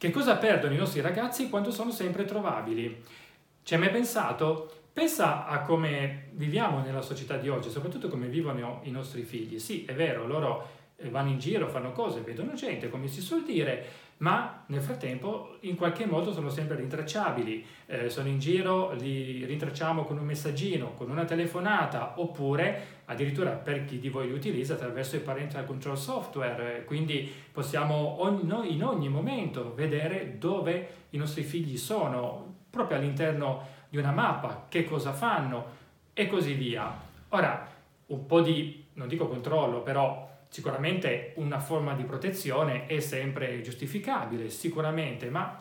Che cosa perdono i nostri ragazzi quando sono sempre trovabili? Ci hai mai pensato? Pensa a come viviamo nella società di oggi, soprattutto come vivono i nostri figli. Sì, è vero, loro vanno in giro, fanno cose, vedono gente, come si suol dire, ma nel frattempo in qualche modo sono sempre rintracciabili. Eh, sono in giro, li rintracciamo con un messaggino, con una telefonata, oppure addirittura per chi di voi li utilizza attraverso il parental control software, quindi possiamo ogni, in ogni momento vedere dove i nostri figli sono, proprio all'interno di una mappa, che cosa fanno e così via. Ora, un po' di, non dico controllo, però sicuramente una forma di protezione è sempre giustificabile, sicuramente, ma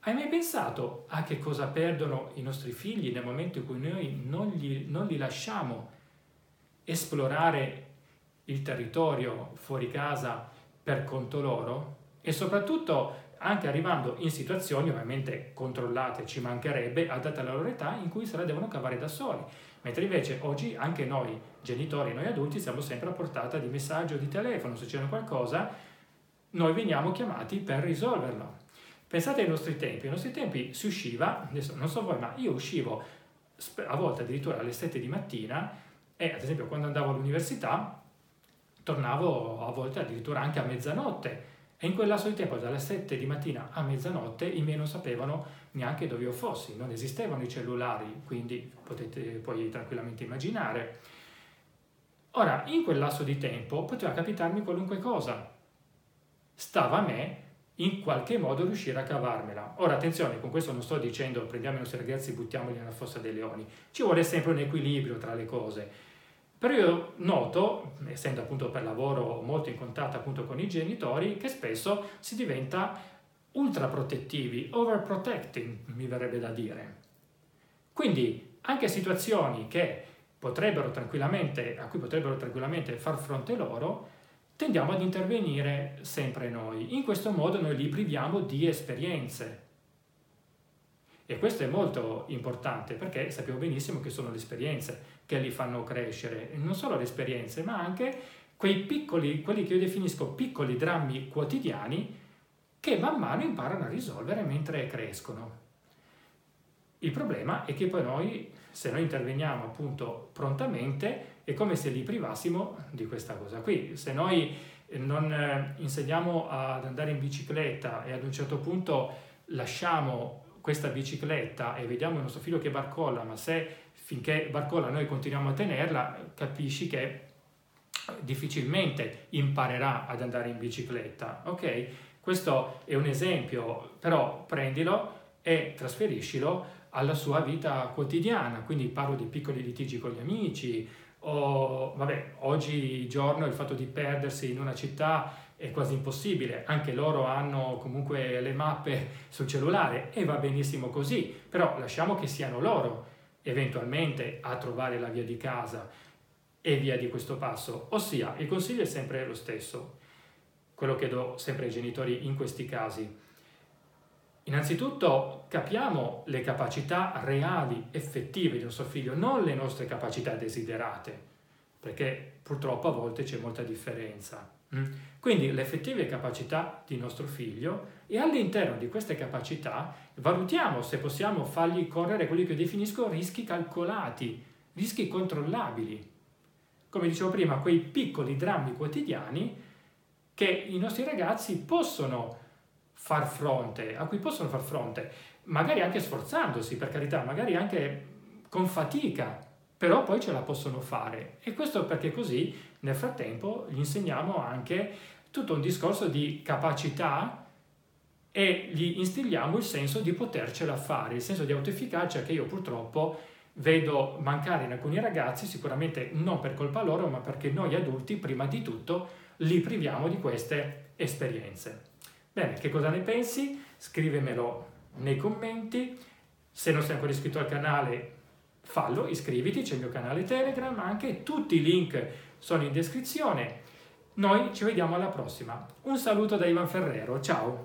hai mai pensato a che cosa perdono i nostri figli nel momento in cui noi non, gli, non li lasciamo esplorare il territorio fuori casa per conto loro? E soprattutto anche arrivando in situazioni ovviamente controllate, ci mancherebbe, adatte alla loro età, in cui se la devono cavare da soli. Mentre invece oggi anche noi genitori, noi adulti, siamo sempre a portata di messaggio di telefono, se c'è qualcosa, noi veniamo chiamati per risolverlo. Pensate ai nostri tempi, ai nostri tempi si usciva, adesso non so voi, ma io uscivo a volte addirittura alle 7 di mattina e ad esempio quando andavo all'università tornavo a volte addirittura anche a mezzanotte e in quel lasso di tempo dalle 7 di mattina a mezzanotte i miei non sapevano neanche dove io fossi, non esistevano i cellulari, quindi potete poi tranquillamente immaginare. Ora, in quel lasso di tempo poteva capitarmi qualunque cosa. Stava a me in qualche modo riuscire a cavarmela. Ora attenzione, con questo non sto dicendo prendiamo i nostri ragazzi e buttiamoli nella fossa dei leoni, ci vuole sempre un equilibrio tra le cose. Però io noto, essendo appunto per lavoro molto in contatto appunto con i genitori, che spesso si diventa ultra protettivi, overprotecting mi verrebbe da dire. Quindi anche situazioni che potrebbero tranquillamente, a cui potrebbero tranquillamente far fronte loro, tendiamo ad intervenire sempre noi. In questo modo noi li priviamo di esperienze. E questo è molto importante perché sappiamo benissimo che sono le esperienze che li fanno crescere, non solo le esperienze, ma anche quei piccoli, quelli che io definisco piccoli drammi quotidiani che man mano imparano a risolvere mentre crescono. Il problema è che poi noi, se noi interveniamo appunto prontamente, è come se li privassimo di questa cosa qui. Se noi non eh, insegniamo ad andare in bicicletta e ad un certo punto lasciamo questa bicicletta e vediamo il nostro figlio che barcolla, ma se finché barcolla noi continuiamo a tenerla, capisci che difficilmente imparerà ad andare in bicicletta, ok? Questo è un esempio, però prendilo e trasferiscilo alla sua vita quotidiana, quindi parlo di piccoli litigi con gli amici, o vabbè, oggigiorno il fatto di perdersi in una città è quasi impossibile, anche loro hanno comunque le mappe sul cellulare e va benissimo così, però lasciamo che siano loro eventualmente a trovare la via di casa e via di questo passo, ossia il consiglio è sempre lo stesso, quello che do sempre ai genitori in questi casi. Innanzitutto capiamo le capacità reali, effettive di nostro figlio, non le nostre capacità desiderate, perché purtroppo a volte c'è molta differenza. Mm? Quindi le effettive capacità di nostro figlio e all'interno di queste capacità valutiamo se possiamo fargli correre quelli che definisco rischi calcolati, rischi controllabili. Come dicevo prima, quei piccoli drammi quotidiani che i nostri ragazzi possono far fronte, a cui possono far fronte, magari anche sforzandosi, per carità, magari anche con fatica, però poi ce la possono fare. E questo perché così nel frattempo gli insegniamo anche tutto un discorso di capacità e gli instilliamo il senso di potercela fare, il senso di autoefficacia che io purtroppo vedo mancare in alcuni ragazzi, sicuramente non per colpa loro, ma perché noi adulti prima di tutto li priviamo di queste esperienze. Bene, che cosa ne pensi? Scrivemelo nei commenti. Se non sei ancora iscritto al canale, fallo, iscriviti, c'è il mio canale Telegram, anche tutti i link sono in descrizione. Noi ci vediamo alla prossima. Un saluto da Ivan Ferrero, ciao!